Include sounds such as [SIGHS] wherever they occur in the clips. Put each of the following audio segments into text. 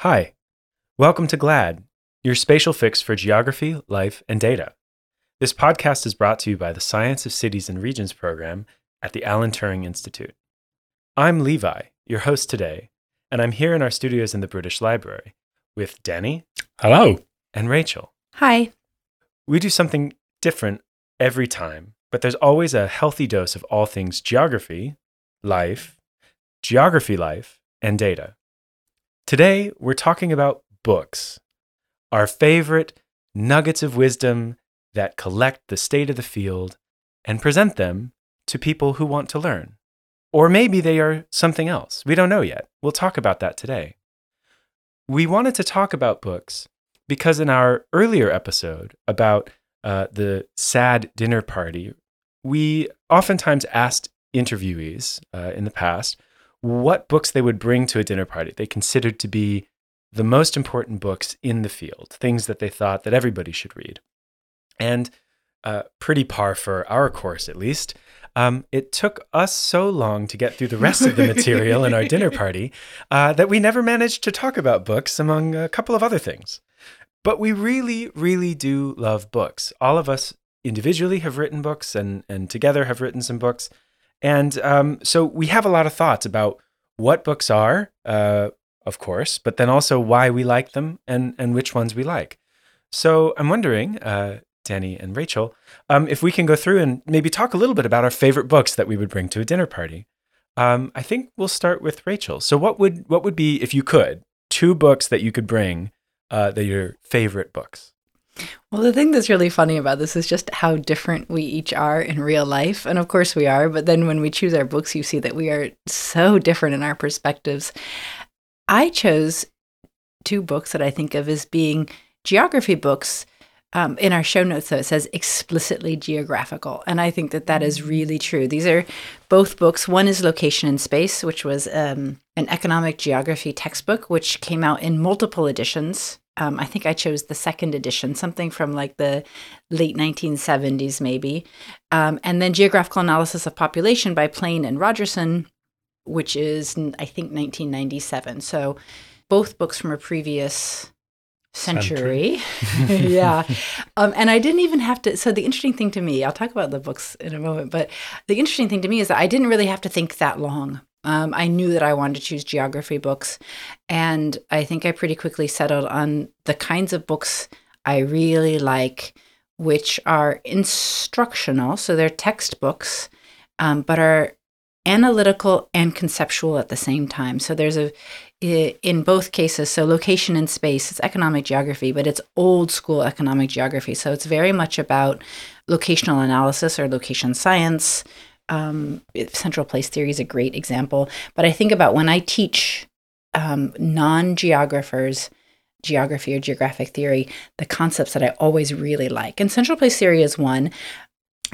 Hi, welcome to GLAD, your spatial fix for geography, life, and data. This podcast is brought to you by the Science of Cities and Regions program at the Alan Turing Institute. I'm Levi, your host today, and I'm here in our studios in the British Library with Dani. Hello. And Rachel. Hi. We do something different every time, but there's always a healthy dose of all things geography, life, geography life, and data. Today, we're talking about books, our favorite nuggets of wisdom that collect the state of the field and present them to people who want to learn. Or maybe they are something else. We don't know yet. We'll talk about that today. We wanted to talk about books because in our earlier episode about uh, the SAD dinner party, we oftentimes asked interviewees uh, in the past what books they would bring to a dinner party they considered to be the most important books in the field, things that they thought that everybody should read. And uh, pretty par for our course, at least. Um, it took us so long to get through the rest of the material in our dinner [LAUGHS] party uh, that we never managed to talk about books among a couple of other things. But we really, really do love books. All of us individually have written books and, and together have written some books. And um, so we have a lot of thoughts about what books are, uh, of course, but then also why we like them and, and which ones we like. So I'm wondering, uh, Dani and Rachel, um, if we can go through and maybe talk a little bit about our favorite books that we would bring to a dinner party. Um, I think we'll start with Rachel. So what would what would be if you could two books that you could bring uh, that are your favorite books? Well, the thing that's really funny about this is just how different we each are in real life. And of course we are, but then when we choose our books, you see that we are so different in our perspectives. I chose two books that I think of as being geography books. Um, in our show notes, though, it says explicitly geographical. And I think that that is really true. These are both books. One is Location in Space, which was um, an economic geography textbook, which came out in multiple editions um, I think I chose the second edition, something from like the late 1970s, maybe. Um, and then Geographical Analysis of Population by Plane and Rogerson, which is, I think, 1997. So both books from a previous century. century. [LAUGHS] yeah. Um, and I didn't even have to. So, the interesting thing to me, I'll talk about the books in a moment, but the interesting thing to me is that I didn't really have to think that long um, I knew that I wanted to choose geography books. And I think I pretty quickly settled on the kinds of books I really like, which are instructional. So they're textbooks, um, but are analytical and conceptual at the same time. So there's a, in both cases, so location and space, it's economic geography, but it's old school economic geography. So it's very much about locational analysis or location science um, central place theory is a great example. But I think about when I teach um, non geographers geography or geographic theory, the concepts that I always really like. And central place theory is one,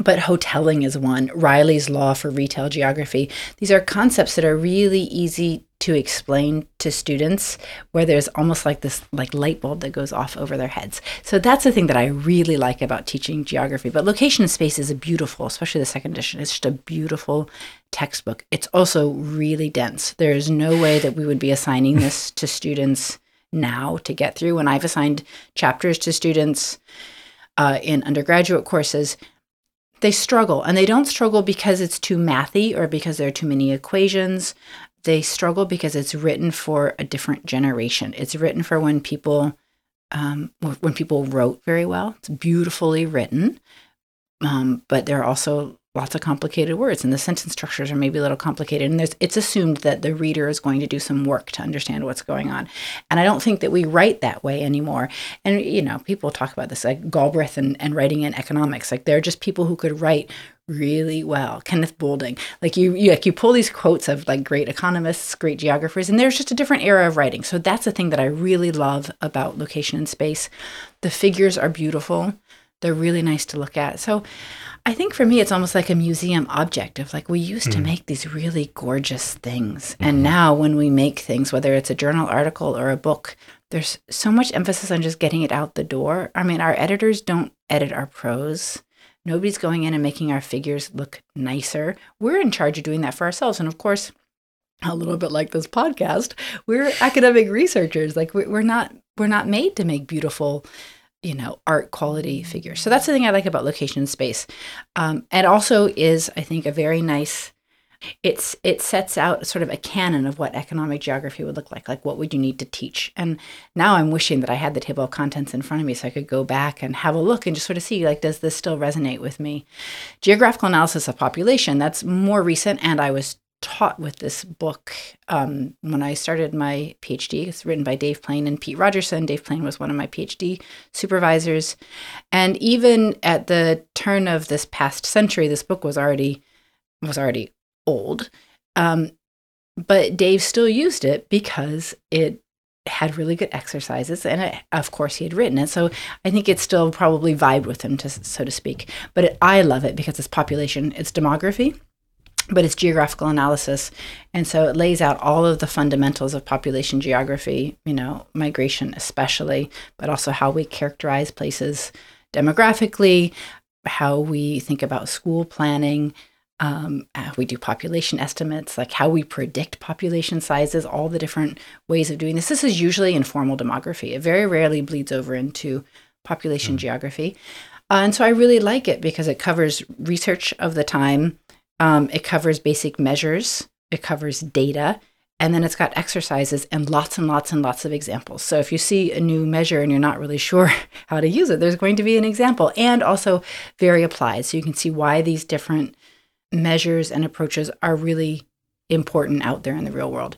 but Hotelling is one. Riley's law for retail geography. These are concepts that are really easy to explain to students where there's almost like this like light bulb that goes off over their heads. So that's the thing that I really like about teaching geography. But location and space is a beautiful, especially the second edition. It's just a beautiful textbook. It's also really dense. There is no way that we would be assigning this [LAUGHS] to students now to get through. When I've assigned chapters to students uh, in undergraduate courses, they struggle and they don't struggle because it's too mathy or because there are too many equations they struggle because it's written for a different generation. It's written for when people um, when people wrote very well. It's beautifully written, um, but there are also lots of complicated words, and the sentence structures are maybe a little complicated. And there's, it's assumed that the reader is going to do some work to understand what's going on. And I don't think that we write that way anymore. And you know, people talk about this like Galbraith and, and writing in economics. Like they're just people who could write really well. Kenneth Boulding, like you, you, like you pull these quotes of like great economists, great geographers, and there's just a different era of writing. So that's the thing that I really love about location and space. The figures are beautiful. They're really nice to look at. So I think for me, it's almost like a museum object of like we used mm. to make these really gorgeous things. Mm-hmm. And now when we make things, whether it's a journal article or a book, there's so much emphasis on just getting it out the door. I mean, our editors don't edit our prose. Nobody's going in and making our figures look nicer. We're in charge of doing that for ourselves. And of course, a little bit like this podcast, we're academic researchers. Like we're not we're not made to make beautiful you know art quality figures so that's the thing i like about location and space. Um, and also is i think a very nice it's it sets out sort of a canon of what economic geography would look like like what would you need to teach. And now i'm wishing that i had the table of contents in front of me so i could go back and have a look and just sort of see like does this still resonate with me? Geographical analysis of population that's more recent and i was taught with this book um, when I started my PhD. It's written by Dave Plane and Pete Rogerson. Dave Plane was one of my PhD supervisors. And even at the turn of this past century, this book was already was already old. Um, but Dave still used it because it had really good exercises and it, of course he had written it so i think it still probably vibed with him to, so to speak but it, i love it because it's population it's demography but it's geographical analysis. And so it lays out all of the fundamentals of population geography, you know, migration especially, but also how we characterize places demographically, how we think about school planning, um, how we do population estimates, like how we predict population sizes, all the different ways of doing this. This is usually informal demography. It very rarely bleeds over into population mm. geography. Uh, and so I really like it because it covers research of the time um, it covers basic measures, it covers data, and then it's got exercises and lots and lots and lots of examples. So if you see a new measure and you're not really [LAUGHS] sure how to use it, there's going to be an example and also very applied. So you can see why these different measures and approaches are really important out there in the real world.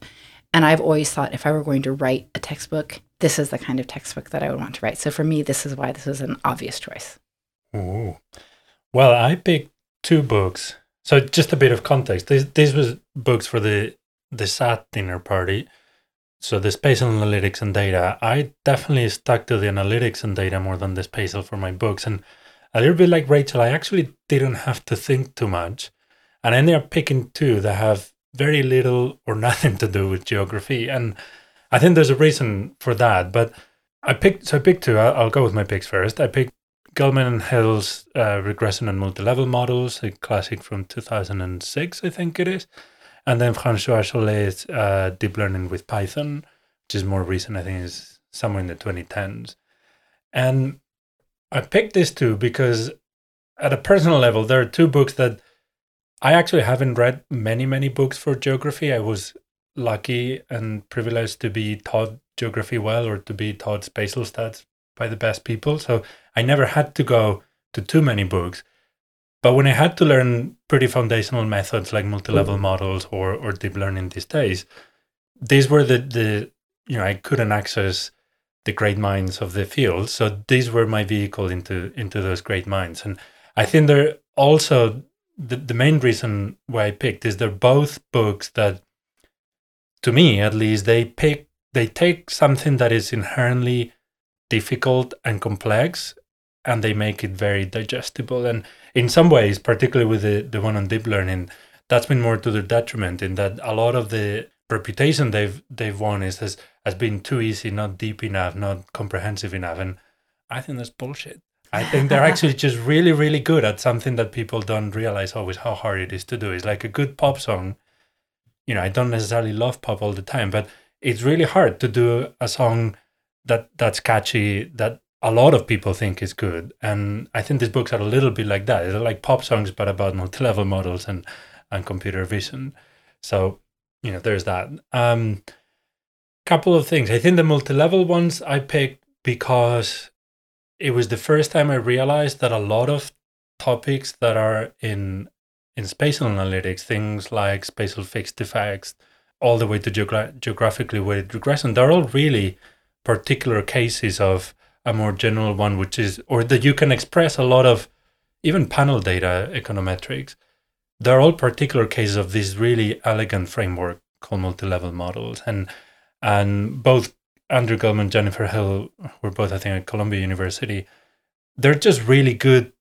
And I've always thought if I were going to write a textbook, this is the kind of textbook that I would want to write. So for me, this is why this is an obvious choice. Ooh. Well, I picked two books so just a bit of context. This this was books for the the SAD dinner party. So the spatial analytics and data. I definitely stuck to the analytics and data more than the spatial for my books. And a little bit like Rachel, I actually didn't have to think too much. And I ended up picking two that have very little or nothing to do with geography. And I think there's a reason for that. But I picked so I picked two. I'll go with my picks first. I picked Gelman and Hill's uh, regression and multi-level models, a classic from 2006, I think it is. And then François Chollet's uh, deep learning with Python, which is more recent, I think is somewhere in the 2010s. And I picked these two because at a personal level, there are two books that I actually haven't read many, many books for geography. I was lucky and privileged to be taught geography well or to be taught spatial stats by the best people. So I never had to go to too many books. But when I had to learn pretty foundational methods like multi-level mm. models or, or deep learning these days, these were the, the you know I couldn't access the great minds of the field, so these were my vehicle into into those great minds. And I think they're also the, the main reason why I picked is they're both books that, to me at least, they pick they take something that is inherently difficult and complex and they make it very digestible. And in some ways, particularly with the, the one on deep learning, that's been more to their detriment in that a lot of the reputation they've they've won is has, as being too easy, not deep enough, not comprehensive enough. And I think that's bullshit. I think they're actually [LAUGHS] just really, really good at something that people don't realize always how hard it is to do. It's like a good pop song. You know, I don't necessarily love pop all the time, but it's really hard to do a song that that's catchy that a lot of people think is good. And I think these books are a little bit like that. They're like pop songs, but about multi-level models and and computer vision. So you know, there's that. Um, couple of things. I think the multi-level ones I picked because it was the first time I realized that a lot of topics that are in in spatial analytics, things like spatial fixed effects, all the way to geogra- geographically weighted regression, they're all really particular cases of a more general one, which is, or that you can express a lot of even panel data econometrics. They're all particular cases of this really elegant framework called multi-level models. And and both Andrew Gelman, Jennifer Hill, were both, I think, at Columbia University, they're just really good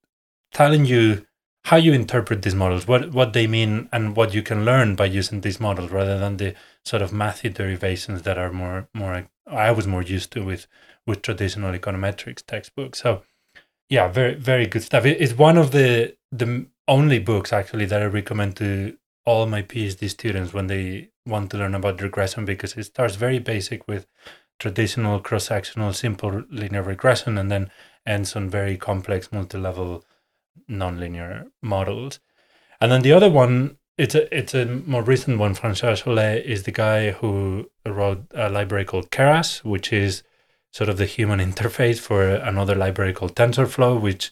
telling you how you interpret these models, what what they mean, and what you can learn by using these models, rather than the sort of mathy derivations that are more more I was more used to with with traditional econometrics textbooks. So yeah, very very good stuff. it's one of the the only books actually that I recommend to all my PhD students when they want to learn about regression because it starts very basic with traditional cross-sectional simple linear regression and then ends on very complex multi-level nonlinear models. And then the other one, it's a it's a more recent one. Francois Chollet is the guy who wrote a library called Keras, which is sort of the human [LAUGHS] interface for another library called TensorFlow, which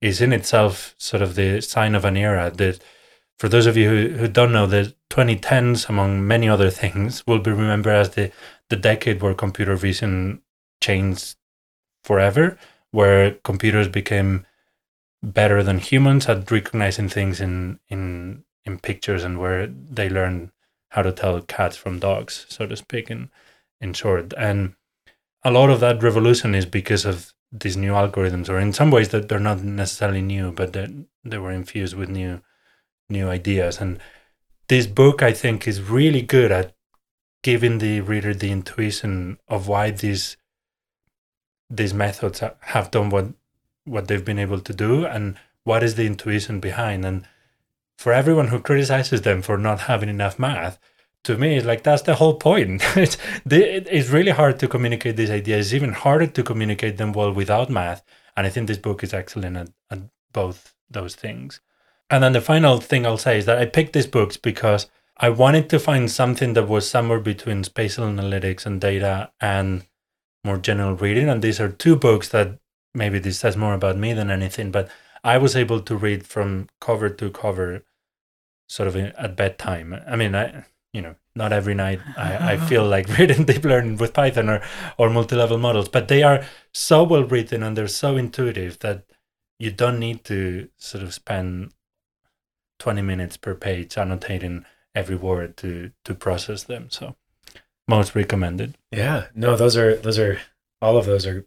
is in itself sort of the sign of an era that for those of you who, who don't know, the 2010s, among many other things, will be remembered as the, the decade where computer vision changed forever, where computers became better than humans at recognizing things in, in, in pictures and where they learned how to tell cats from dogs, so to speak, in, in short. And a lot of that revolution is because of these new algorithms, or in some ways that they're not necessarily new, but they, they were infused with new new ideas. And this book, I think, is really good at giving the reader the intuition of why these these methods have done what what they've been able to do and what is the intuition behind and for everyone who criticizes them for not having enough math to me like that's the whole point [LAUGHS] it's, it's really hard to communicate these ideas it's even harder to communicate them well without math and i think this book is excellent at, at both those things and then the final thing I'll say is that I picked these books because I wanted to find something that was somewhere between spatial analytics and data and more general reading. And these are two books that maybe this says more about me than anything, but I was able to read from cover to cover sort of at bedtime. I mean, I, you know, not every night I, I feel like [LAUGHS] reading deep learning with Python or, or multi-level models, but they are so well written and they're so intuitive that you don't need to sort of spend 20 minutes per page annotating every word to to process them. So most recommended. Yeah. No those are those are all of those are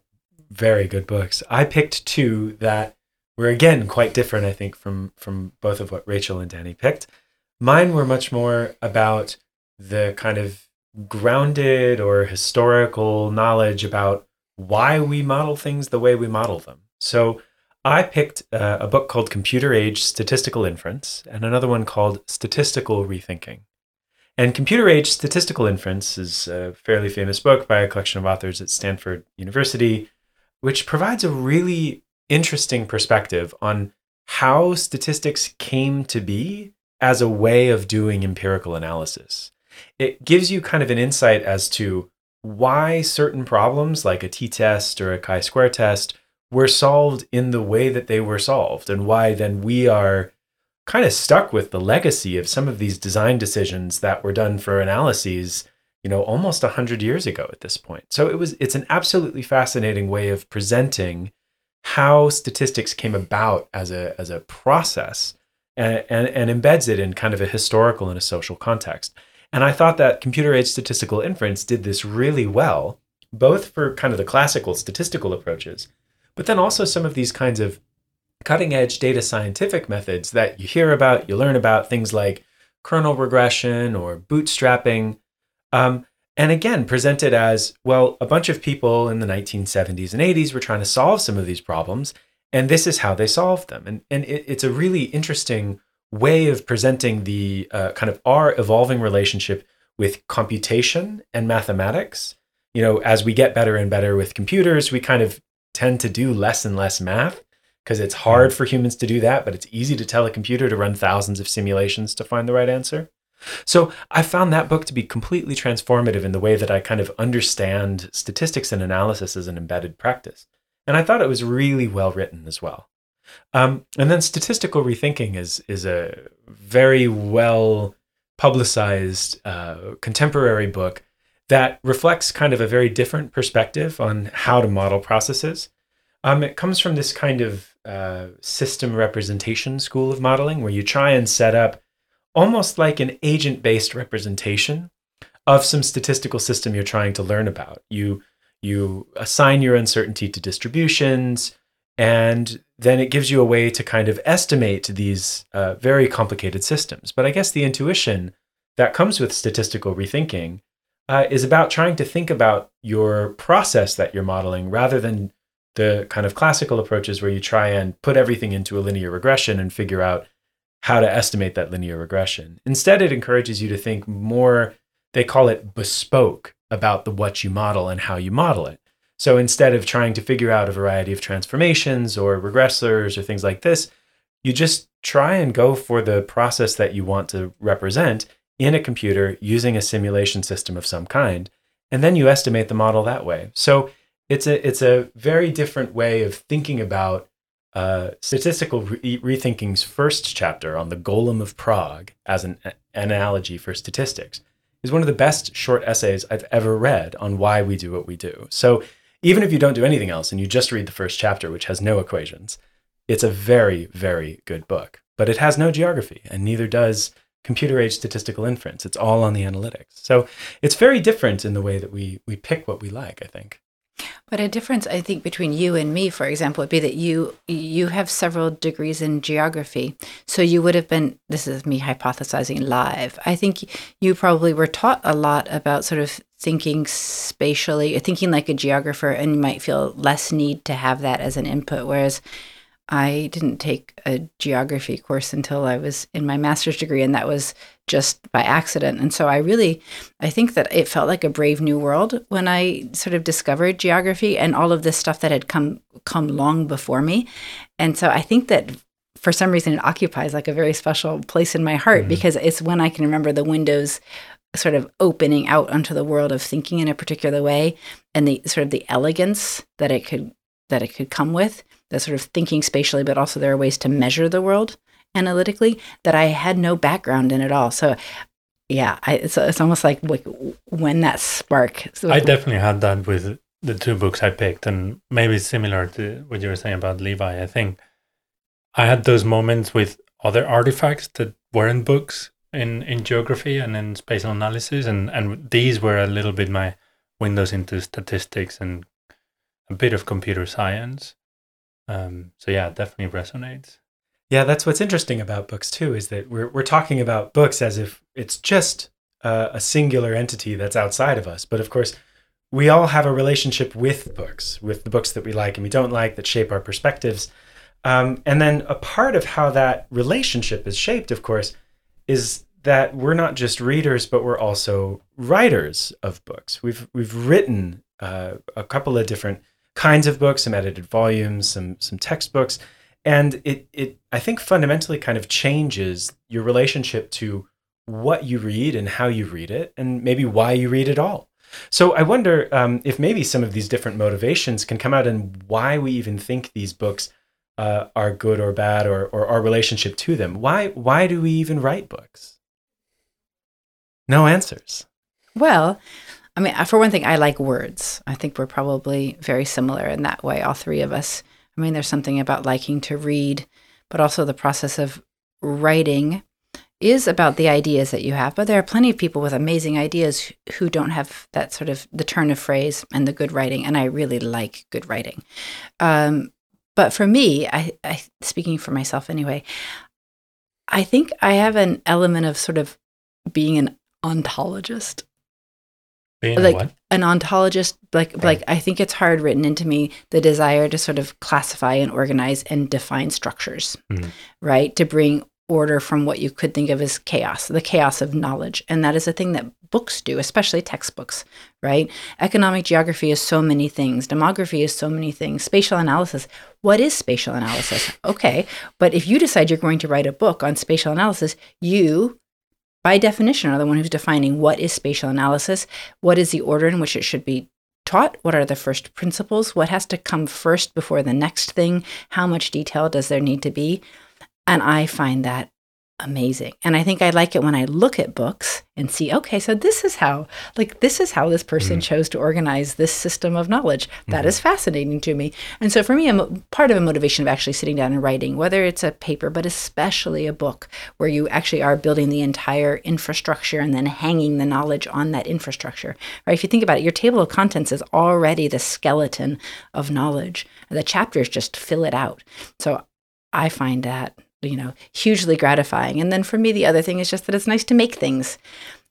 very good books. I picked two that were again quite different i think from from both of what rachel and dani picked mine were much more about the kind of grounded or historical knowledge about why we model things the way we model them so I picked uh, a book called Computer Age Statistical Inference and another one called Statistical Rethinking. And Computer Age Statistical Inference is a fairly famous book by a collection of authors at Stanford University, which provides a really interesting perspective on how statistics came to be as a way of doing empirical analysis. It gives you kind of an insight as to why certain problems like a t test or a chi square test were solved in the way that they were solved and why then we are kind of stuck with the legacy of some of these design decisions that were done for analyses you know almost 100 years ago at this point so it was it's an absolutely fascinating way of presenting how statistics came about as a as a process and, and, and embeds it in kind of a historical and a social context and i thought that computer age statistical inference did this really well both for kind of the classical statistical approaches but then also some of these kinds of cutting edge data scientific methods that you hear about, you learn about, things like kernel regression or bootstrapping. Um, and again, presented as well, a bunch of people in the 1970s and 80s were trying to solve some of these problems, and this is how they solved them. And, and it, it's a really interesting way of presenting the uh, kind of our evolving relationship with computation and mathematics. You know, as we get better and better with computers, we kind of tend to do less and less math because it's hard for humans to do that, but it's easy to tell a computer to run thousands of simulations to find the right answer. So I found that book to be completely transformative in the way that I kind of understand statistics and analysis as an embedded practice. And I thought it was really well written as well. Um, and then statistical rethinking is is a very well publicized uh, contemporary book that reflects kind of a very different perspective on how to model processes. Um, it comes from this kind of uh, system representation school of modeling where you try and set up almost like an agent based representation of some statistical system you're trying to learn about. You, you assign your uncertainty to distributions, and then it gives you a way to kind of estimate these uh, very complicated systems. But I guess the intuition that comes with statistical rethinking uh, is about trying to think about your process that you're modeling rather than the kind of classical approaches where you try and put everything into a linear regression and figure out how to estimate that linear regression. Instead, it encourages you to think more they call it bespoke about the what you model and how you model it. So instead of trying to figure out a variety of transformations or regressors or things like this, you just try and go for the process that you want to represent in a computer using a simulation system of some kind. And then you estimate the model that way. So it's a, it's a very different way of thinking about uh, Statistical Re- Rethinking's first chapter on the Golem of Prague as an analogy for statistics is one of the best short essays I've ever read on why we do what we do. So even if you don't do anything else and you just read the first chapter, which has no equations, it's a very, very good book. But it has no geography, and neither does computer age statistical inference. It's all on the analytics. So it's very different in the way that we we pick what we like, I think. But a difference, I think, between you and me, for example, would be that you you have several degrees in geography, so you would have been. This is me hypothesizing live. I think you probably were taught a lot about sort of thinking spatially, thinking like a geographer, and you might feel less need to have that as an input. Whereas I didn't take a geography course until I was in my master's degree, and that was just by accident. And so I really, I think that it felt like a brave new world when I sort of discovered geography and all of this stuff that had come come long before me. And so I think that for some reason it occupies like a very special place in my heart mm-hmm. because it's when I can remember the windows sort of opening out onto the world of thinking in a particular way and the sort of the elegance that it could that it could come with the sort of thinking spatially but also there are ways to measure the world analytically that I had no background in at all. So yeah, I, it's it's almost like when that spark. So I definitely had that with the two books I picked, and maybe similar to what you were saying about Levi. I think I had those moments with other artifacts that weren't books in in geography and in spatial analysis, and and these were a little bit my windows into statistics and a bit of computer science. Um, so yeah, it definitely resonates. Yeah, that's what's interesting about books too, is that we're we're talking about books as if it's just a, a singular entity that's outside of us. But of course, we all have a relationship with books, with the books that we like and we don't like that shape our perspectives. Um, and then a part of how that relationship is shaped, of course, is that we're not just readers, but we're also writers of books. We've we've written uh, a couple of different kinds of books, some edited volumes, some some textbooks, and it it I think fundamentally kind of changes your relationship to what you read and how you read it, and maybe why you read it all. So I wonder um, if maybe some of these different motivations can come out and why we even think these books uh, are good or bad, or or our relationship to them. Why why do we even write books? No answers. Well, I mean, for one thing, I like words. I think we're probably very similar in that way, all three of us. I mean, there's something about liking to read, but also the process of writing is about the ideas that you have. But there are plenty of people with amazing ideas who don't have that sort of the turn of phrase and the good writing. And I really like good writing. Um, but for me, I, I speaking for myself anyway, I think I have an element of sort of being an ontologist. Being like an ontologist, like okay. like I think it's hard written into me the desire to sort of classify and organize and define structures, mm. right? To bring order from what you could think of as chaos, the chaos of knowledge. And that is a thing that books do, especially textbooks, right? Economic geography is so many things, demography is so many things, spatial analysis. What is spatial analysis? Okay, but if you decide you're going to write a book on spatial analysis, you by definition, are the one who's defining what is spatial analysis, what is the order in which it should be taught, what are the first principles, what has to come first before the next thing, how much detail does there need to be. And I find that amazing. And I think I like it when I look at books and see, okay, so this is how, like, this is how this person mm. chose to organize this system of knowledge. That mm-hmm. is fascinating to me. And so for me, I'm part of a motivation of actually sitting down and writing, whether it's a paper, but especially a book where you actually are building the entire infrastructure and then hanging the knowledge on that infrastructure, right? If you think about it, your table of contents is already the skeleton of knowledge. The chapters just fill it out. So I find that you know, hugely gratifying. And then for me, the other thing is just that it's nice to make things.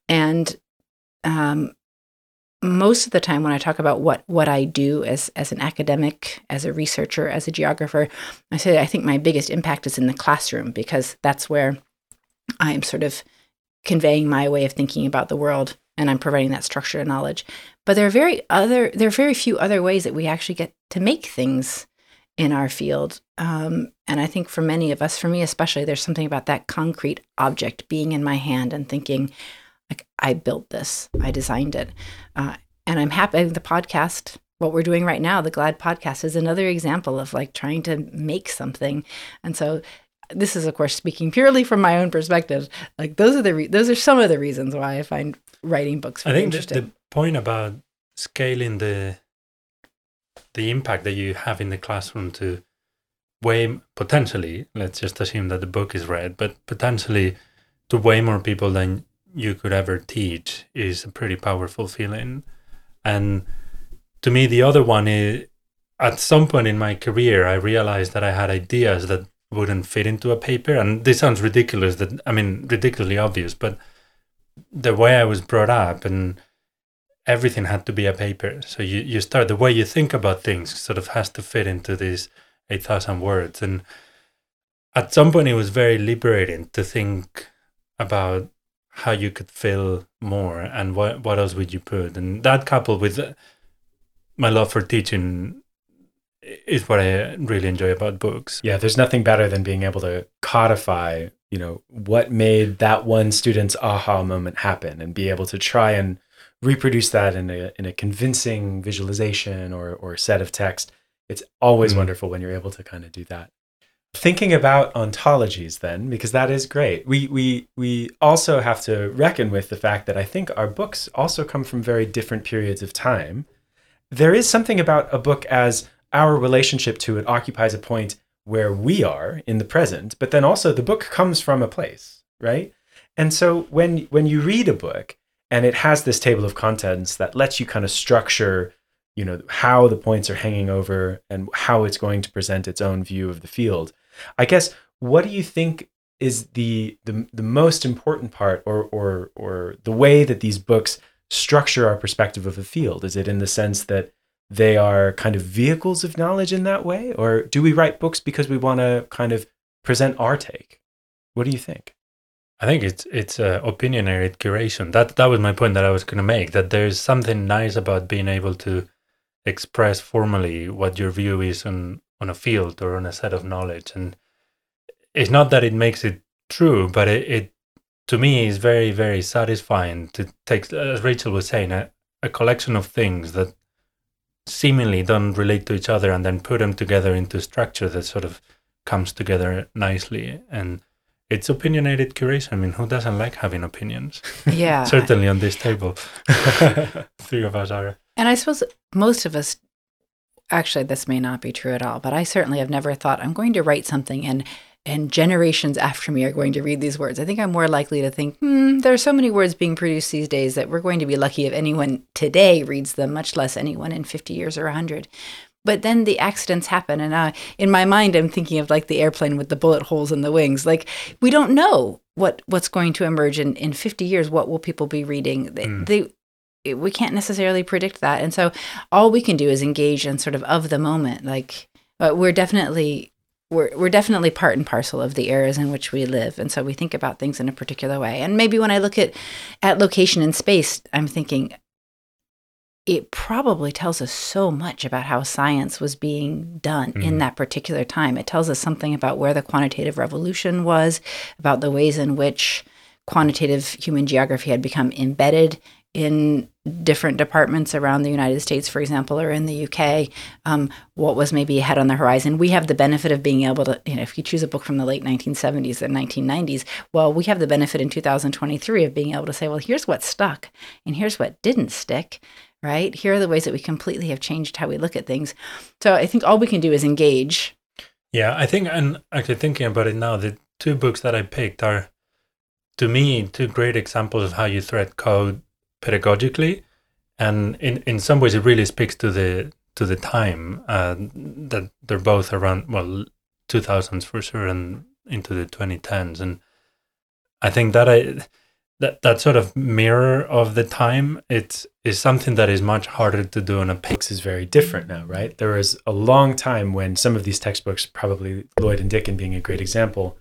And um, most of the time when I talk about what what I do as as an academic, as a researcher, as a geographer, I say I think my biggest impact is in the classroom because that's where I'm sort of conveying my way of thinking about the world and I'm providing that structure and knowledge. But there are very other there are very few other ways that we actually get to make things in our field. Um, and I think for many of us, for me especially, there's something about that concrete object being in my hand and thinking, like, I built this, I designed it. Uh, and I'm happy the podcast, what we're doing right now, the GLAD podcast, is another example of like trying to make something. And so this is of course speaking purely from my own perspective like those are the re- those are some of the reasons why i find writing books i really think the, the point about scaling the the impact that you have in the classroom to way potentially let's just assume that the book is read but potentially to way more people than you could ever teach is a pretty powerful feeling. And to me the other one is at some point in my career i realized that i had ideas that wouldn't fit into a paper. And this sounds ridiculous that i mean ridiculously obvious but the way i was brought up and everything had to be a paper. So you, you start the way you think about things sort of has to fit into these 8000 words. And at some point it was very liberating to think about how you could fill more and what what else would you put. And that coupled with my love for teaching is what I really enjoy about books. Yeah, there's nothing better than being able to codify, you know, what made that one student's aha moment happen and be able to try and reproduce that in a in a convincing visualization or or set of text. It's always mm. wonderful when you're able to kind of do that. Thinking about ontologies then, because that is great. We we we also have to reckon with the fact that I think our books also come from very different periods of time. There is something about a book as our relationship to it occupies a point where we are in the present, but then also the book comes from a place, right? And so when when you read a book and it has this table of contents that lets you kind of structure, you know, how the points are hanging over and how it's going to present its own view of the field. I guess what do you think is the the, the most important part or or or the way that these books structure our perspective of a field? Is it in the sense that they are kind of vehicles of knowledge in that way? Or do we write books because we want to kind of present our take? What do you think? I think it's it's uh, opinionated curation. That that was my point that I was going to make. That there's something nice about being able to express formally what your view is on on a field or on a set of knowledge, and it's not that it makes it true, but it, it to me is very very satisfying to take, as Rachel was saying, a, a collection of things that seemingly don't relate to each other and then put them together into structure that sort of comes together nicely and it's opinionated curation. I mean, who doesn't like having opinions? [LAUGHS] Yeah. [LAUGHS] Certainly on this table. [LAUGHS] Three of us are. And I suppose most of us, actually, this may not be true at all, but I certainly have never thought I'm going to write something and and generations after me are going to read these words. I think I'm more likely to think, hmm, there are so many words being produced these days that we're going to be lucky if anyone today reads them, much less anyone in 50 years or 100. But then the accidents happen. And uh, in my mind, I'm thinking of like the airplane with the bullet holes in the wings. Like, we don't know what what's going to emerge in, in 50 years. What will people be reading? They, mm. they we can't necessarily predict that. And so all we can do is engage in sort of of the moment. Like, but uh, we're definitely we're we're definitely part and parcel of the eras in which we live and so we think about things in a particular way and maybe when i look at at location and space i'm thinking it probably tells us so much about how science was being done mm. in mm-hmm. that particular time it tells us something about where the quantitative revolution was about the ways in which quantitative human geography had become embedded in different departments around the United States, for example, or in the UK, um, what was maybe ahead on the horizon. We have the benefit of being able to, you know, if you choose a book from the late 1970s and 1990s, well, we have the benefit in 2023 of being able to say, well, here's what stuck and here's what didn't stick, right? Here are the ways that we completely have changed how we look at things. So I think all we can do is engage. Yeah, I think, and actually thinking about it now, the two books that I picked are, to me, two great examples of how you thread code pedagogically, and in in some ways it really speaks to the to the time uh, that they're both around well 2000s for sure and into the 2010s and i think that i that that sort of mirror of the time it's is something that is much harder to do on a page is very different now right there was a long time when some of these textbooks probably lloyd and dicken being a great example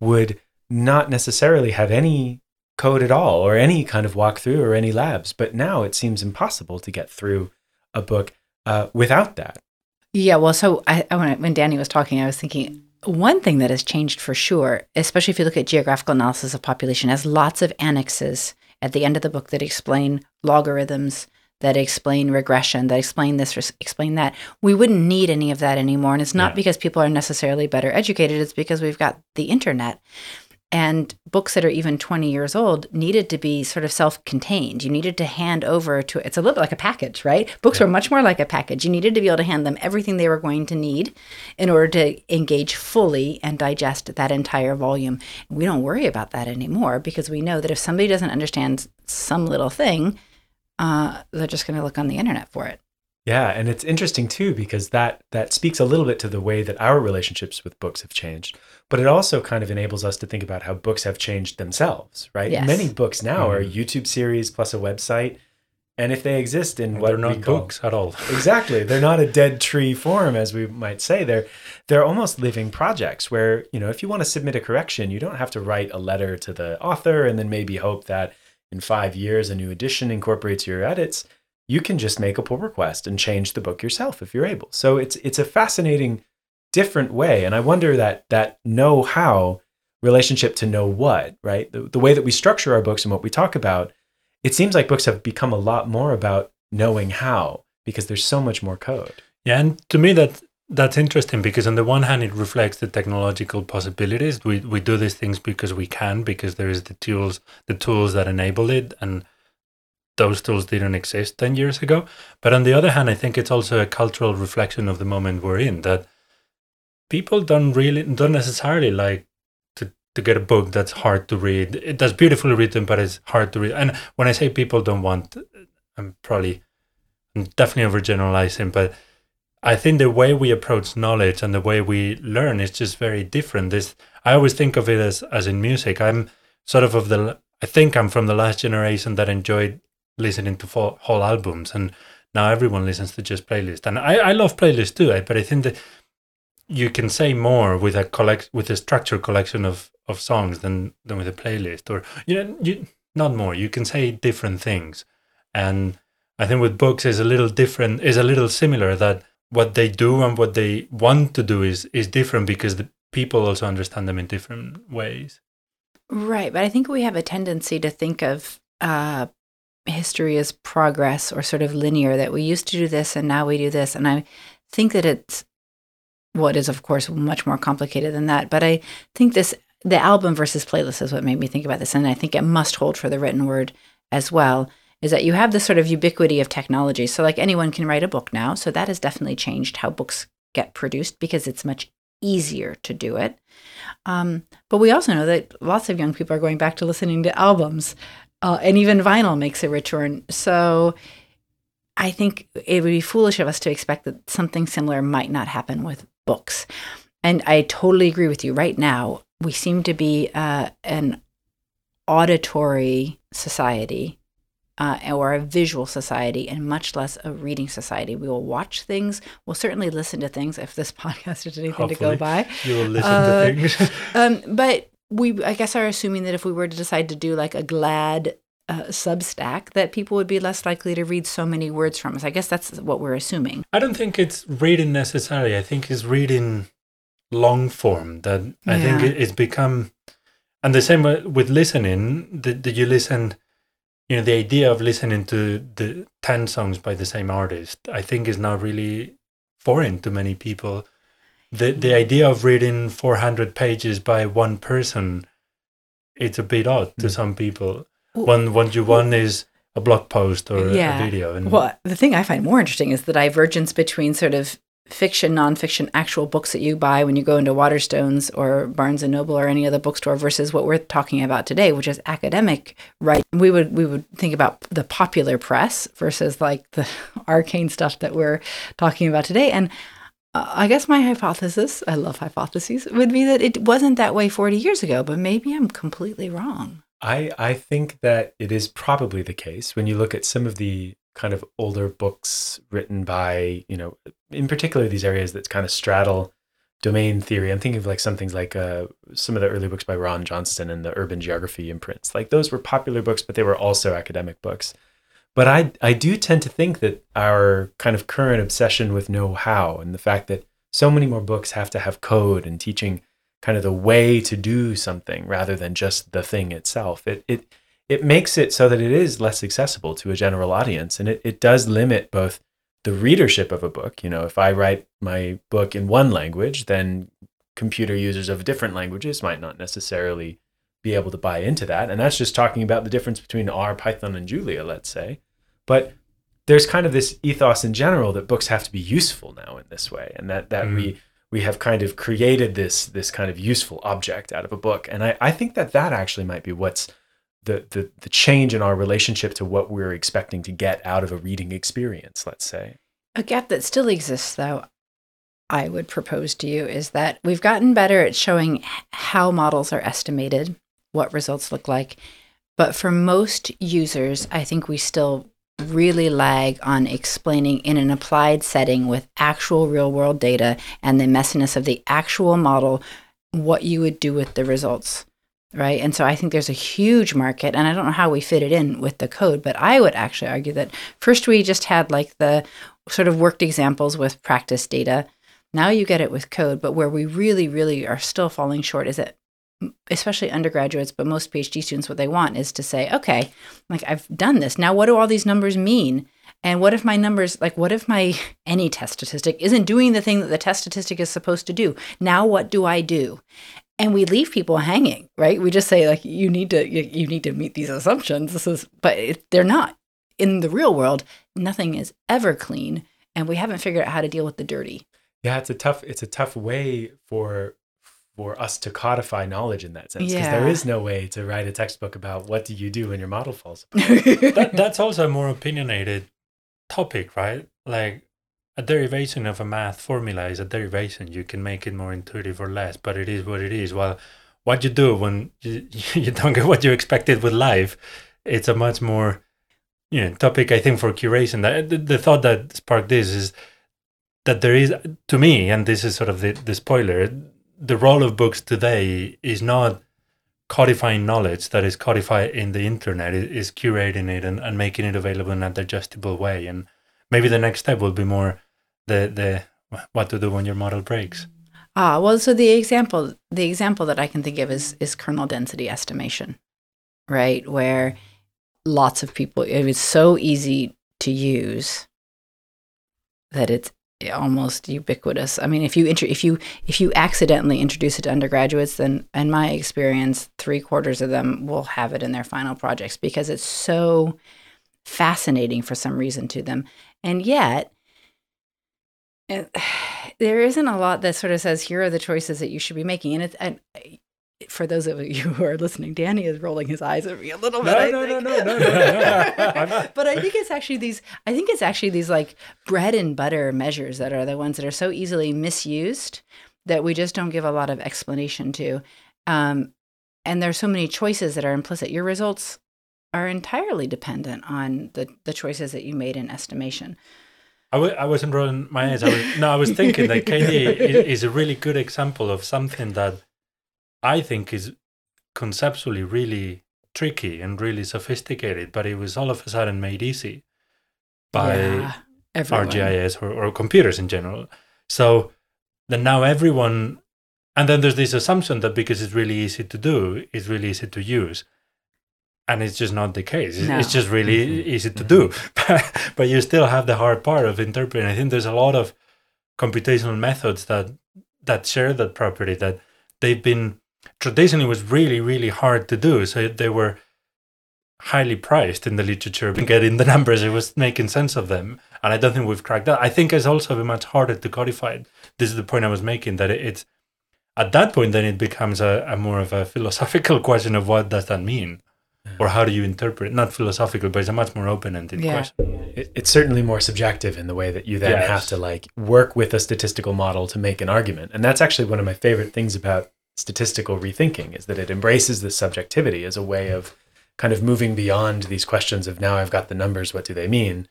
would not necessarily have any code at all or any kind of walkthrough or any labs. But now it seems impossible to get through a book uh, without that. Yeah, well, so I, I when, when Dani was talking, I was thinking one thing that has changed for sure, especially if you look at geographical analysis of population, has lots of annexes at the end of the book that explain logarithms, that explain regression, that explain this, explain that. We wouldn't need any of that anymore. And it's not yeah. because people are necessarily better educated, it's because we've got the internet. And books that are even 20 years old needed to be sort of self contained. You needed to hand over to, it's a little bit like a package, right? Books yeah. were much more like a package. You needed to be able to hand them everything they were going to need in order to engage fully and digest that entire volume. We don't worry about that anymore because we know that if somebody doesn't understand some little thing, uh, they're just going to look on the internet for it. Yeah, and it's interesting too because that that speaks a little bit to the way that our relationships with books have changed, but it also kind of enables us to think about how books have changed themselves, right? Yes. Many books now mm. are YouTube series plus a website, and if they exist in what they're not call, books at all, [LAUGHS] exactly, they're not a dead tree form as we might say. They're they're almost living projects where you know if you want to submit a correction, you don't have to write a letter to the author and then maybe hope that in five years a new edition incorporates your edits you can just make a pull request and change the book yourself if you're able. So it's it's a fascinating different way and I wonder that that know how relationship to know what, right? The, the way that we structure our books and what we talk about, it seems like books have become a lot more about knowing how because there's so much more code. Yeah, and to me that that's interesting because on the one hand it reflects the technological possibilities. We we do these things because we can because there is the tools the tools that enable it and those tools didn't exist 10 years ago. But on the other hand, I think it's also a cultural reflection of the moment we're in that people don't really, don't necessarily like to, to get a book that's hard to read. It, that's beautifully written, but it's hard to read. And when I say people don't want, I'm probably, I'm definitely overgeneralizing, but I think the way we approach knowledge and the way we learn is just very different. This, I always think of it as, as in music. I'm sort of of the, I think I'm from the last generation that enjoyed listening to full, whole albums, and now everyone listens to just playlists. And I, I love playlists too, but I think that you can say more with a collect with a structured collection of of songs than than with a playlist, or you know, you not more. You can say different things, and I think with books is a little different. Is a little similar that what they do and what they want to do is is different because the people also understand them in different ways. Right, but I think we have a tendency to think of uh, history as progress or sort of linear that we used to do this and now we do this and i think that it's what is of course much more complicated than that. But i think this the album versus playlist is what made me think about this and i think it must hold for the written word as well is that you have this sort of ubiquity of technology. So like anyone can write a book now so that has definitely changed how books get produced because it's much easier to do it. Um, but we also know that lots of young people are going back to listening to albums uh, and even vinyl makes a return. So I think it would be foolish of us to expect that something similar might not happen with books. And I totally agree with you. Right now, we seem to be uh, an auditory society uh, or a visual society and much less a reading society. We will watch things. We'll certainly listen to things if this [LAUGHS] podcast is anything Hopefully, to go by. You will listen uh, to things. [LAUGHS] um, but we I guess are assuming that if we were to decide to do like a GLAD uh, Substack, that people would be less likely to read so many words from us. I guess that's what we're assuming. I don't think it's reading necessarily. I think it's reading long form. That I think it's become, and the same with listening. Did, you listen? You know, the idea of listening to the ten songs by the same artist, I think, is not really foreign to many people the the idea of reading 400 pages by one person it's a bit odd to mm. some people when what you want is a blog post or yeah. a video and well the thing i find more interesting is the divergence between sort of fiction nonfiction actual books that you buy when you go into waterstones or barnes and noble or any other bookstore versus what we're talking about today which is academic right we would we would think about the popular press versus like the [LAUGHS] arcane stuff that we're talking about today and uh, I guess my hypothesis, I love hypotheses, would be that it wasn't that way 40 years ago, but maybe I'm completely wrong. I, I think that it is probably the case when you look at some of the kind of older books written by, you know, in particular these areas that kind of straddle domain theory. I'm thinking of like some things like uh, some of the early books by Ron Johnston and the urban geography imprints. Like those were popular books, but they were also academic books. But I I do tend to think that our kind of current obsession with know-how and the fact that so many more books have to have code and teaching kind of the way to do something rather than just the thing itself. It it it makes it so that it is less accessible to a general audience and it, it does limit both the readership of a book. You know, if I write my book in one language, then computer users of different languages might not necessarily be able to buy into that. And that's just talking about the difference between R, Python, and Julia, let's say. But there's kind of this ethos in general that books have to be useful now in this way, and that that mm. we we have kind of created this this kind of useful object out of a book. And I, I think that that actually might be what's the, the the change in our relationship to what we're expecting to get out of a reading experience let's say a gap that still exists though i would propose to you is that we've gotten better at showing how models are estimated what results look like but for most users i think we still really lag on explaining in an applied setting with actual real world data and the messiness of the actual model what you would do with the results right? And so I think there's a huge market, and I don't know how we fit it in with the code, but I would actually argue that first we just had like the sort of worked examples with practice data. Now you get it with code, but where we really, really are still falling short is that especially undergraduates, but most PhD students, what they want is to say, okay, like I've done this. Now, what do all these numbers mean? And what if my numbers, like, what if my [LAUGHS] any test statistic isn't doing the thing that the test statistic is supposed to do? Now, what do I do? and we leave people hanging right we just say like you need to you, you need to meet these assumptions this is but it, they're not in the real world nothing is ever clean and we haven't figured out how to deal with the dirty yeah it's a tough it's a tough way for for us to codify knowledge in that sense because yeah. there is no way to write a textbook about what do you do when your model falls [LAUGHS] that, that's also a more opinionated topic right like a derivation of a math formula is a derivation. You can make it more intuitive or less, but it is what it is. Well, what you do when you, [LAUGHS] you don't get what you expected with life, it's a much more you know topic. I think for curation. The, the thought that sparked this is that there is, to me, and this is sort of the, the spoiler. The role of books today is not codifying knowledge that is codified in the internet. It is curating it and, and making it available in a digestible way. And maybe the next step will be more the the what to do when your model breaks. Ah, well, so the example the example that I can think of is is kernel density estimation, right? Where lots of people it is so easy to use that it's almost ubiquitous. I mean, if you inter- if you if you accidentally introduce it to undergraduates, then in my experience, three quarters of them will have it in their final projects because it's so fascinating for some reason to them. And yet, [SIGHS] and [SIGHS] there isn't a lot that sort of says here are the choices that you should be making and it's and for those of you who are listening, Dani is rolling his eyes at me a little bit. No, no, no, no, no, no, [LAUGHS] no, but I think it's actually these. I think it's actually these like bread and butter measures that are the ones that are so easily misused that we just don't give a lot of explanation to. Um, and there's so many choices that are implicit. Your results are entirely dependent on the the choices that you made in estimation. I w- I wasn't rolling my eyes. I was, no, I was thinking that KD is, is a really good example of something that I think is conceptually really tricky and really sophisticated, but it was all of a sudden made easy by yeah, ArcGIS or, or computers in general. So then now everyone, and then there's this assumption that because it's really easy to do, it's really easy to use and it's just not the case. No. It's just really mm-hmm. easy to do, [LAUGHS] but you still have the hard part of interpreting. I think there's a lot of computational methods that that share that property that they've been traditionally was really really hard to do. So they were highly priced in the literature. Getting the [LAUGHS] numbers, it was making sense of them, and I don't think we've cracked that. I think it's also much harder to codify. This is the point I was making that it's at that point then it becomes a, a more of a philosophical [LAUGHS] question of what does that mean or how do you interpret not philosophical but it's a much more open-ended yeah. question it, it's certainly more subjective in the way that you then yes. have to like work with a statistical model to make an argument and that's actually one of my favorite things about statistical rethinking is that it embraces the subjectivity as a way of kind of moving beyond these questions of now i've got the numbers what do they mean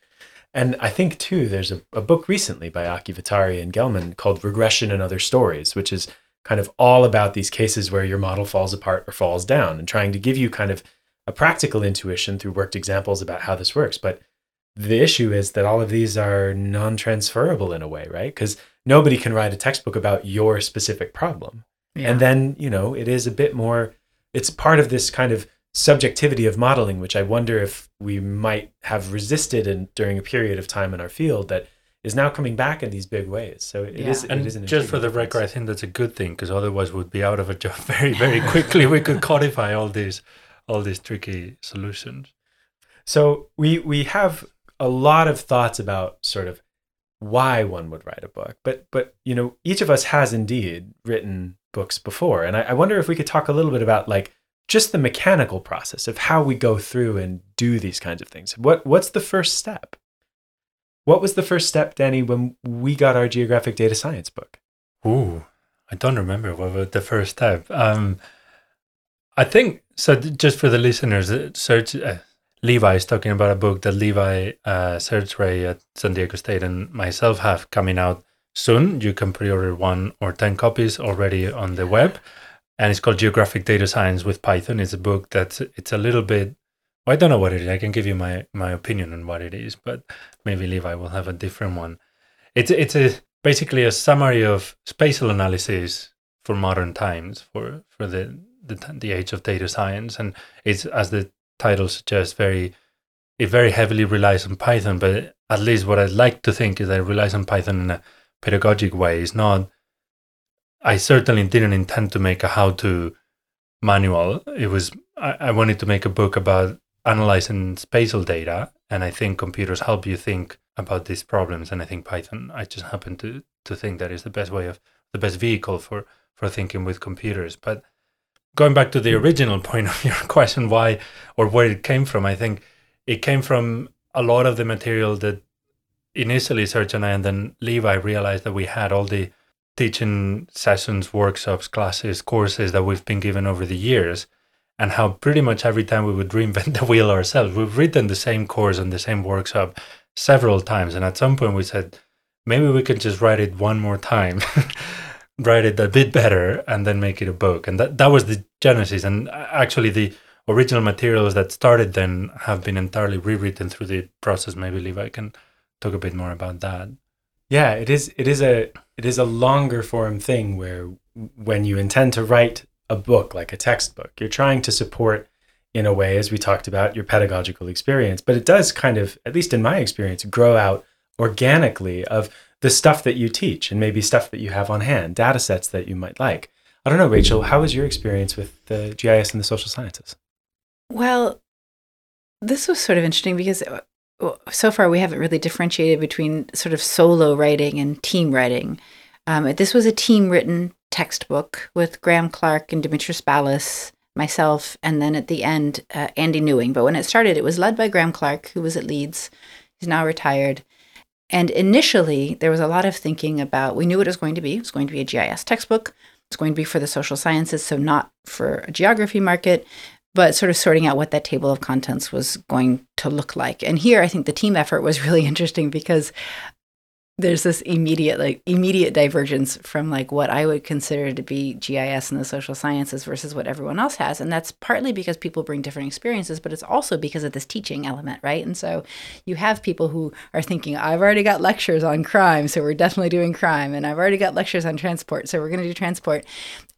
And I think too, there's a, a book recently by Aki Vehtari and Gelman called Regression and Other Stories, which is kind of all about these cases where your model falls apart or falls down and trying to give you kind of a practical intuition through worked examples about how this works. But the issue is that all of these are non transferable in a way, right? Because nobody can write a textbook about your specific problem. Yeah. And then, you know, it is a bit more, it's part of this kind of subjectivity of modeling, which I wonder if we might have resisted in, during a period of time in our field that is now coming back in these big ways. So it Yeah. is. And it is an just for the intriguing record, I think that's a good thing because otherwise we'd be out of a job [LAUGHS] very, very quickly. we could codify all these, all these tricky solutions. So we we have a lot of thoughts about sort of why one would write a book, but but you know each of us has indeed written books before, and I, I wonder if we could talk a little bit about like just the mechanical process of how we go through and do these kinds of things. What what's the first step? What was the first step, Dani, when we got our geographic data science book? Ooh, I don't remember what was the first step. Um, I think so. Just for the listeners, uh, Serge uh, Levi is talking about a book that Levi uh, Serge Rey at San Diego State and myself have coming out soon. You can pre-order one or ten copies already on the web, and it's called Geographic Data Science with Python. It's a book that's it's a little bit. I don't know what it is. I can give you my my opinion on what it is, but maybe Levi will have a different one. It's it's a basically a summary of spatial analysis for modern times for for the the, the age of data science and it's as the title suggests very it very heavily relies on python but at least what i'd like to think is that it relies on python in a pedagogic way. It's not i certainly didn't intend to make a how to manual. It was I, I wanted to make a book about analyzing spatial data and i think computers help you think about these problems. And i think python i just happen to to think that is the best way of the best vehicle for for thinking with computers. But going back to the original point of [LAUGHS] your question why or where it came from i think it came from a lot of the material that initially serge and i and then levi realized that we had all the teaching sessions workshops classes courses that we've been given over the years and how pretty much every time we would [LAUGHS] reinvent the wheel ourselves. We've written the same course and the same workshop several times and at some point we said maybe we can just write it one more time [LAUGHS] write it a bit better and then make it a book. And that, that was the genesis and actually the original materials that started then have been entirely rewritten through the process. Maybe levi can talk a bit more about that Yeah, it is. It is a it is a longer form thing where when you intend to write a book like a textbook, you're trying to support in a way, as we talked about, your pedagogical experience. But it does kind of, at least in my experience, grow out organically of the stuff that you teach and maybe stuff that you have on hand, data sets that you might like. I don't know, Rachel, how was your experience with the GIS and the social sciences? Well, this was sort of interesting because so far we haven't really differentiated between sort of solo writing and team writing. Um, this was a team written textbook with Graham Clarke and Dimitris Ballas, myself, and then at the end, uh, Andy Newing. But when it started, it was led by Graham Clarke, who was at Leeds. He's now retired. And initially, there was a lot of thinking about, we knew what it was going to be. It was going to be a GIS textbook. It's going to be for the social sciences, so not for a geography market but sort of sorting out what that table of contents was going to look like. And here I think the team effort was [LAUGHS] really interesting because there's this immediate like immediate divergence from like what I would consider to be GIS and the social sciences versus what everyone else has. And that's partly because people bring different experiences, but it's also because of this teaching element, right? And so you have people who are thinking, I've already got lectures on crime, so we're definitely doing crime, and I've already got lectures on transport, so we're going to do transport.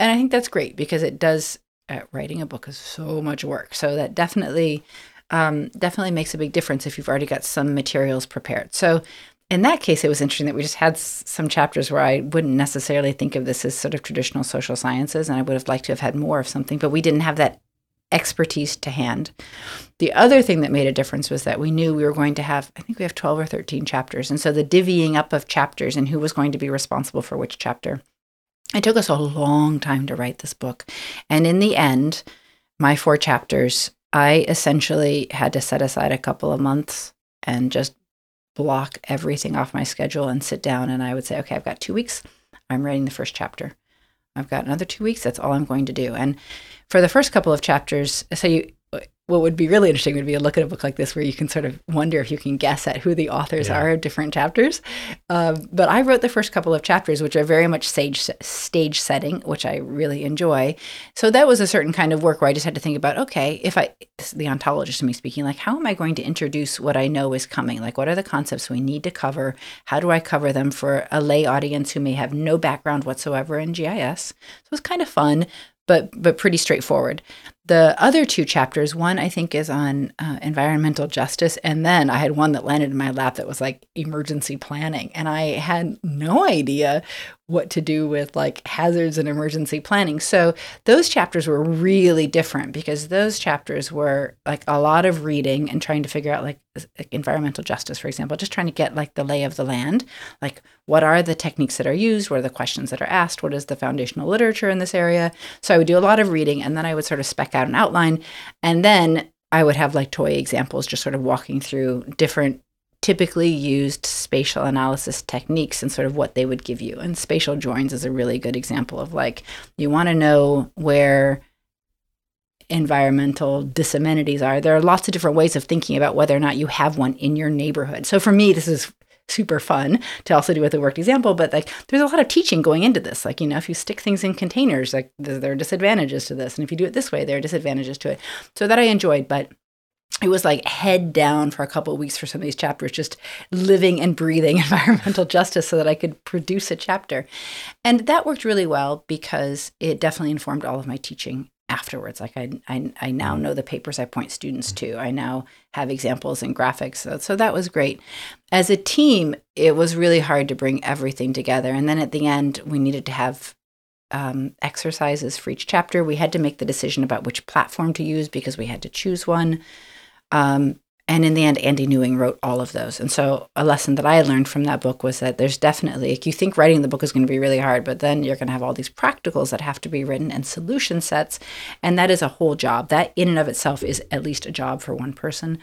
And I think that's great because it does uh, writing a book is so much work. So that definitely, um, definitely makes a big difference if you've already got some materials prepared. So in that case, it was interesting that we just had s- some chapters where I wouldn't necessarily think of this as sort of traditional social sciences, and I would have liked to have had more of something, but we didn't have that expertise to hand. The other thing that made a difference was that we knew we were going to have, I think we have 12 or 13 chapters. And so the divvying up of chapters and who was going to be responsible for which chapter. It took us a long time to write this book. And in the end, my four chapters, I essentially had to set aside a couple of months and just block everything off my schedule and sit down. And I would say, okay, I've got two weeks. I'm writing the first chapter. I've got another two weeks. That's all I'm going to do. And for the first couple of chapters, so you, what would be really interesting would be a look at a book like this where you can sort of wonder if you can guess at who the authors Yeah. are of different chapters. Um, but I wrote the first couple of chapters, which are very much stage stage setting, which I really enjoy. So that was a certain kind of work where I just had to think about, okay, if I, the ontologist in me speaking, like how am I going to introduce what I know is coming? Like what are the concepts we need to cover? How do I cover them for a lay audience who may have no background whatsoever in GIS? So it was kind of fun, but but pretty straightforward. The other two chapters, one I think is on uh, environmental justice, and then I had one that landed in my lap that was like emergency planning, and I had no idea what to do with like hazards and emergency planning. So those chapters were really different because those chapters were like a lot of reading and trying to figure out like, like environmental justice, for example, just trying to get like the lay of the land, like what are the techniques that are used, what are the questions that are asked, what is the foundational literature in this area. So I would do a lot of reading, and then I would sort of spec out an outline, and then I would have like toy examples, just sort of walking through different typically used spatial analysis techniques and sort of what they would give you. And spatial joins is a really good example of like you want to know where environmental disamenities are. There are lots of different ways of thinking about whether or not you have one in your neighborhood. So for me, this is super fun to also do with a worked example but like there's a lot of teaching going into this like you know if you stick things in containers like there are disadvantages to this and if you do it this way there are disadvantages to it so that i enjoyed but it was like head down for a couple of weeks for some of these chapters, just living and breathing [LAUGHS] environmental justice so that I could produce a chapter. And that worked really well because it definitely informed all of my teaching afterwards. Like I, I, I now know the papers I point students to. I now have examples and graphics. So, so that was great. As a team, it was really hard to bring everything together. And then at the end, we needed to have um, exercises for each chapter. We had to make the decision about which platform to use because we had to choose one. Um, and in the end, Andy Newing wrote all of those. And so, a lesson that I learned from that book was that there's definitely, like, you think writing the book is going to be really hard, but then you're going to have all these practicals that have to be written and solution sets. And that is a whole job. That, in and of itself, is at least a job for one person.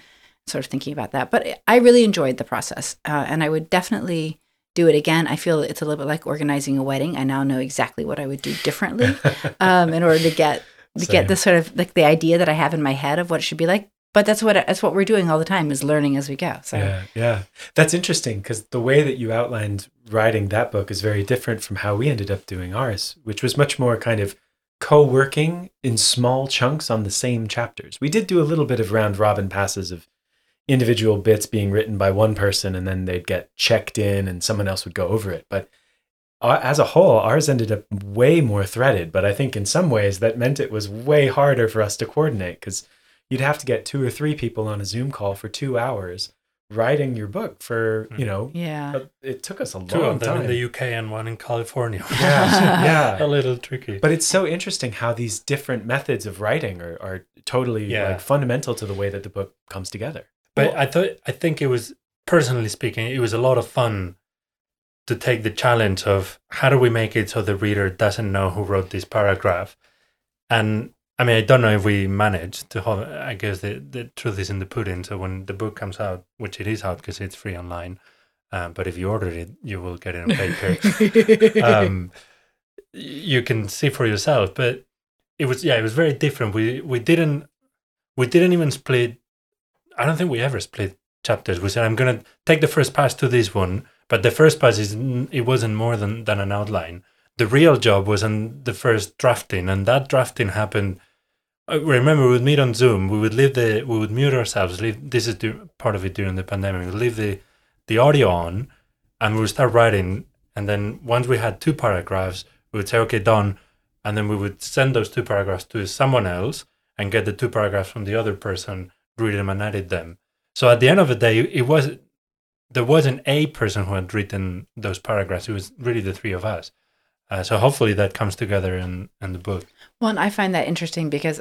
Sort of thinking about that. But I really enjoyed the process. Uh, and I would definitely do it again. I feel it's a little bit like organizing a wedding. I now know exactly what I would do differently [LAUGHS] um, in order to get to Same. get the sort of like the idea that I have in my head of what it should be like. But that's what that's what we're doing all the time is learning as we go. So Yeah, yeah. That's interesting because the way that you outlined writing that book is very different from how we ended up doing ours, which was much more kind of co working in small chunks on the same chapters. We did do a little bit of round robin passes of individual bits being written by one person and then they'd get checked in and someone else would go over it. But uh, as a whole, ours ended up way more threaded. But I think in some ways that meant it was way harder for us to coordinate because you'd have to get two or three people on a Zoom call for two hours writing your book for, hmm. you know, yeah. it took us a Two long of them time. in the UK and one in California. [LAUGHS] [LAUGHS] Yeah, yeah. a little tricky. But it's so interesting how these different methods of writing are, are totally Yeah. like fundamental to the way that the book comes together. But I thought I think it was personally speaking, it was a lot of fun to take the challenge of how do we make it so the reader doesn't know who wrote this paragraph. And I mean, I don't know if we managed to hold. I guess the, the truth is in the pudding. So when the book comes out, which it is out because it's free online, um, but if you order it, you will get it on paper. [LAUGHS] um, you can see for yourself. But it was yeah, it was very different. We we didn't we didn't even split. I don't think we ever split chapters. We said I'm gonna take the first pass to this one, but the first pass is it wasn't more than than an outline. The real job was on the first drafting, and that drafting happened. I remember we would meet on Zoom. We would leave the we would mute ourselves. Leave this is part of it during the pandemic. We would leave the the audio on, and we would start writing. And then once we had two paragraphs, we would say, "Okay, done," and then we would send those two paragraphs to someone else and get the two paragraphs from the other person, read them and edit them. So at the end of the day, it was there wasn't a person who had written those paragraphs. It was really the three of us. Uh, so hopefully that comes together in in the book. Well, and I find that interesting because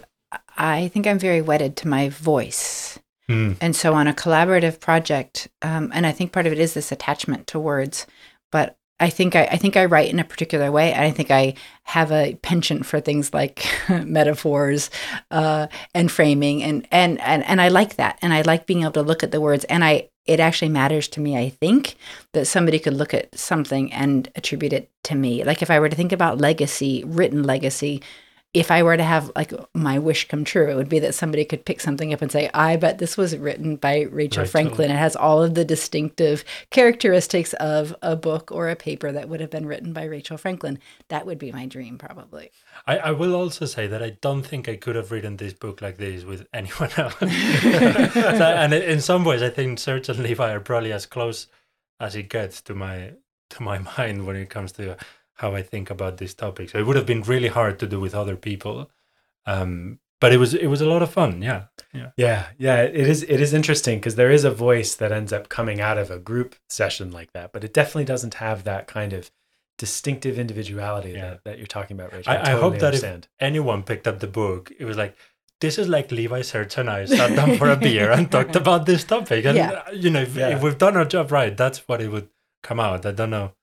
I think I'm very wedded to my voice. Mm. And so on a collaborative project, um, and I think part of it is this attachment to words, but I think I, I think I write in a particular way. And I think I have a penchant for things like [LAUGHS] metaphors uh, and framing, and, and and and I like that. And I like being able to look at the words. And I it actually matters to me. I think that somebody could look at something and attribute it to me. Like if I were to think about legacy, written legacy, if I were to have like my wish come true, it would be that somebody could pick something up and say, I bet this was written by Rachel, Rachel. Franklin. It has all of the distinctive characteristics of a book or a paper that would have been written by Rachel Franklin. That would be my dream, probably. I, I will also say that I don't think I could have written this book like this with [LAUGHS] anyone else. [LAUGHS] so, and in some ways, I think certainly [LAUGHS] and Levi are probably as close as it gets to my to my mind when it comes to how I think about this topic. So it would have been really hard to do with other people. Um, but it was it was a lot of fun. Yeah. Yeah. Yeah. Yeah. It is it is interesting because there is a voice that ends up coming out of a group session like that, but it definitely doesn't have that kind of distinctive individuality yeah. that, that you're talking about, Rachel. I, I, totally I hope that understand. if anyone picked up the book, it was like, this is like Levi Serge and I sat down for a beer and [LAUGHS] talked about this topic. And, yeah. you know, if, yeah. if we've done our job right, that's what it would come out. I don't know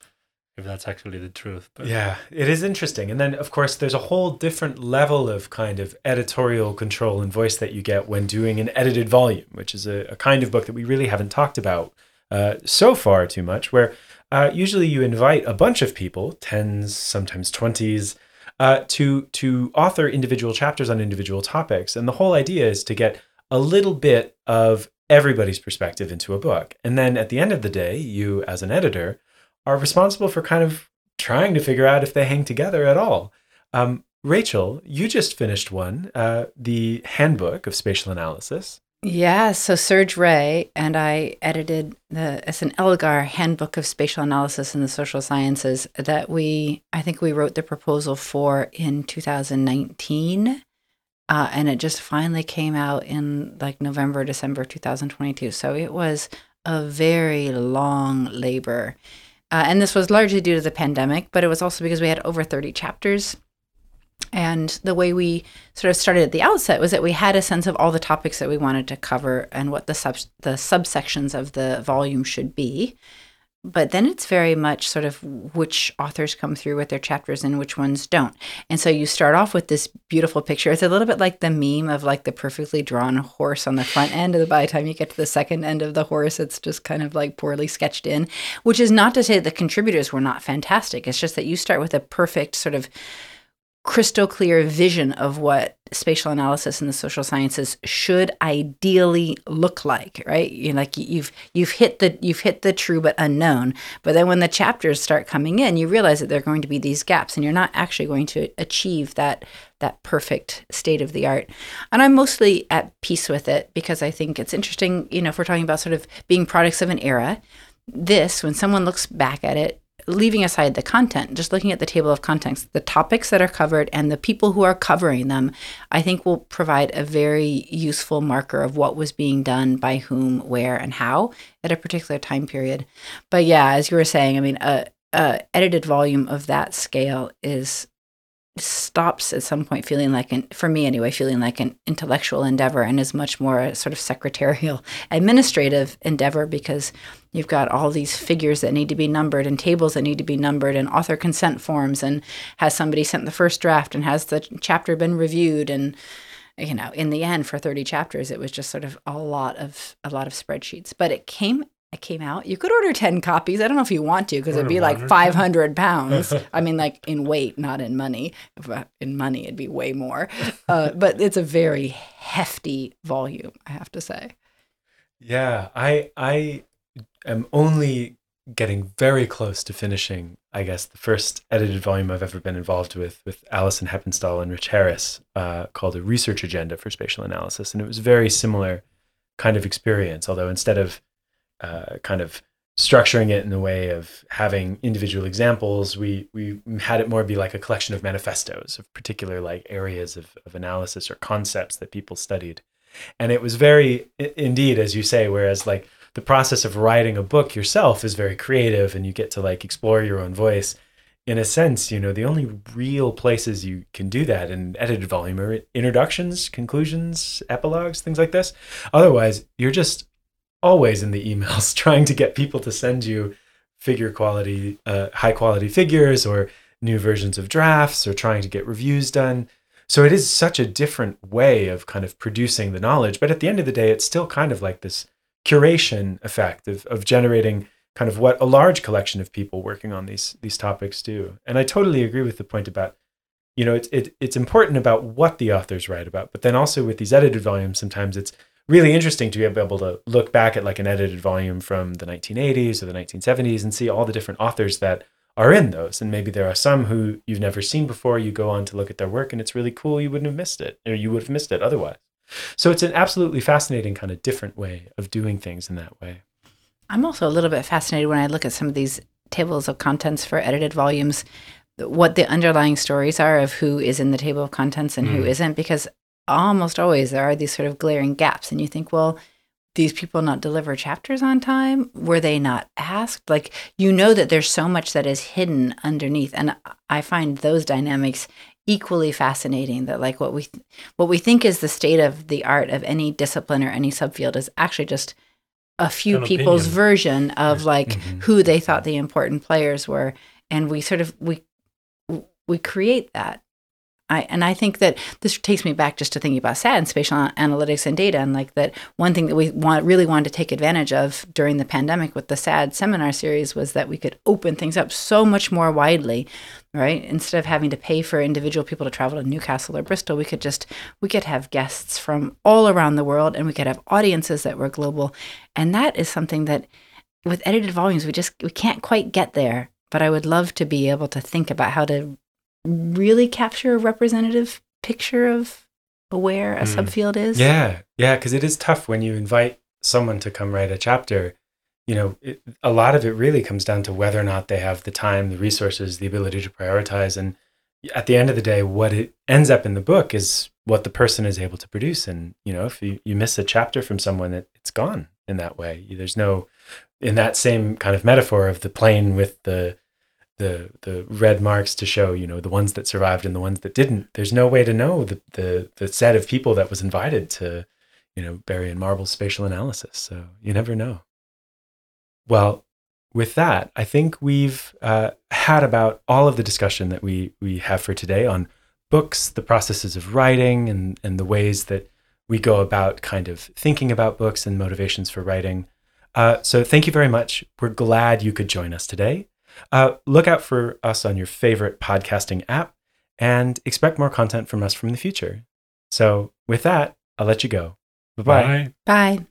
if that's actually the truth. But yeah, it is interesting. And then, of course, there's a whole different level of kind of editorial control and voice that you get when doing an edited volume, which is a, a kind of book that we really haven't talked about uh, so far too much. Where uh, usually you invite a bunch of people, tens, sometimes twenties, uh, to to author individual chapters on individual topics, and the whole idea is to get a little bit of everybody's perspective into a book, and then at the end of the day, you as an editor are responsible for kind of trying to figure out if they hang together at all. Um, Rachel, you just finished one, uh, the Handbook of Spatial Analysis. Yeah, so Serge Rey and I edited the it's an Elgar Handbook of Spatial Analysis in the Social Sciences that we I think we wrote the proposal for in 2019. Uh, and it just finally came out in like November, December 2022. So it was a very long labor. Uh, and this was largely due to the pandemic, but it was also because we had over 30 chapters. And the way we sort of started at the outset was that we had a sense of all the topics that we wanted to cover and what the sub the subsections of the volume should be but then it's very much sort of which authors come through with their chapters and which ones don't. And so you start off with this beautiful picture. It's a little bit like the meme of like the perfectly drawn horse on the front end. And by the time you get to the second end of the horse, it's just kind of like poorly sketched in, which is not to say the contributors were not fantastic. It's just that you start with a perfect sort of crystal clear vision of what spatial analysis in the social sciences should ideally look like right? You like you've you've hit the you've hit the true but unknown. But then when the chapters start coming in you realize that there are going to be these gaps and you're not actually going to achieve that that perfect state of the art. And i'm mostly at peace with it because i think it's interesting you know if we're talking about sort of being products of an era this when someone looks back at it leaving aside the content, just looking at the table of contents, the topics that are covered and the people who are covering them, I think will provide a very useful marker of what was being done by whom, where, and how at a particular time period. But yeah, as you were saying, I mean, a, a edited volume of that scale is stops at some point feeling like an for me anyway feeling like an intellectual endeavor and is much more a sort of secretarial [LAUGHS] administrative endeavor because you've got all these figures that need to be numbered and tables that need to be numbered and author consent forms and has somebody sent the first draft and has the chapter been reviewed and you know in the end for 30 chapters it was just sort of a lot of a lot of spreadsheets. But it came it came out. You could order 10 copies. I don't know if you want to because it'd be like 500 pounds. [LAUGHS] I mean, like in weight, not in money. In money, it'd be way more. Uh, but it's a very hefty volume, I have to say. Yeah, I I am only getting very close to finishing, I guess, the first edited volume I've ever been involved with with Alison Heppenstall and Rich Harris uh, called A Research Agenda for Spatial Analysis. And it was a very similar kind of experience, although instead of uh, kind of structuring it in a way of having individual examples we we had it more be like a collection of manifestos of particular like areas of, of analysis or concepts that people studied. And it was very indeed as you say whereas like the process of writing a book yourself is very creative and you get to like explore your own voice. In a sense you know the only real places you can do that in edited volume are introductions conclusions epilogues things like this. Otherwise you're just always in the emails [LAUGHS] trying to get people to send you figure quality, uh, high quality figures or new versions of drafts or trying to get reviews done. So it is such a different way of kind of producing the knowledge. But at the end of the day, it's still kind of like this curation effect of, of generating kind of what a large collection of people working on these these topics do. And I totally agree with the point about, you know, it's it, it's important about what the authors write about, but then also with these edited volumes, sometimes it's really interesting to be able to look back at like an edited volume from the 1980s or the 1970s and see all the different authors that are in those. And maybe there are some who you've never seen before. You go on to look at their work and it's really cool. You wouldn't have missed it or you would have missed it otherwise. So it's an absolutely fascinating kind of different way of doing things in that way. I'm also a little bit fascinated when I look at some of these tables of contents for edited volumes, what the underlying stories are of who is in the table of contents and mm. who isn't, because almost always there are these sort of glaring gaps. And you think, well, these people not deliver chapters on time? Were they not asked? Like, you know that there's so much that is hidden underneath. And I find those dynamics equally fascinating that like what we th- what we think is the state of the art of any discipline or any subfield is actually just a few An people's opinion. version of like mm-hmm. who they thought the important players were and we sort of we we create that I, and I think that this takes me back just to thinking about SAD and spatial analytics and data, and like that one thing that we want really wanted to take advantage of during the pandemic with the SAD seminar series was that we could open things up so much more widely, right? Instead of having to pay for individual people to travel to Newcastle or Bristol, we could just we could have guests from all around the world, and we could have audiences that were global, and that is something that with edited volumes we just we can't quite get there. But I would love to be able to think about how to really capture a representative picture of where a mm. subfield is. Yeah, yeah, because it is tough when you invite someone to come write a chapter. You know, it, a lot of it really comes down to whether or not they have the time, the resources, the ability to prioritize. And at the end of the day, what it ends up in the book is what the person is able to produce. And, you know, if you, you miss a chapter from someone, it, it's gone in that way. There's no, in that same kind of metaphor of the plane with the, the the red marks to show you know the ones that survived and the ones that didn't. There's no way to know the the, the set of people that was invited to you know Berry and Marble's spatial analysis. So you never know. Well with that i think we've uh, had about all of the discussion that we we have for today on books the processes of writing and and the ways that we go about kind of thinking about books and motivations for writing. Uh, so thank you very much. We're glad you could join us today uh, look out for us on your favorite podcasting app and expect more content from us from the future. So, with that, I'll let you go. Bye-bye. Bye. Bye.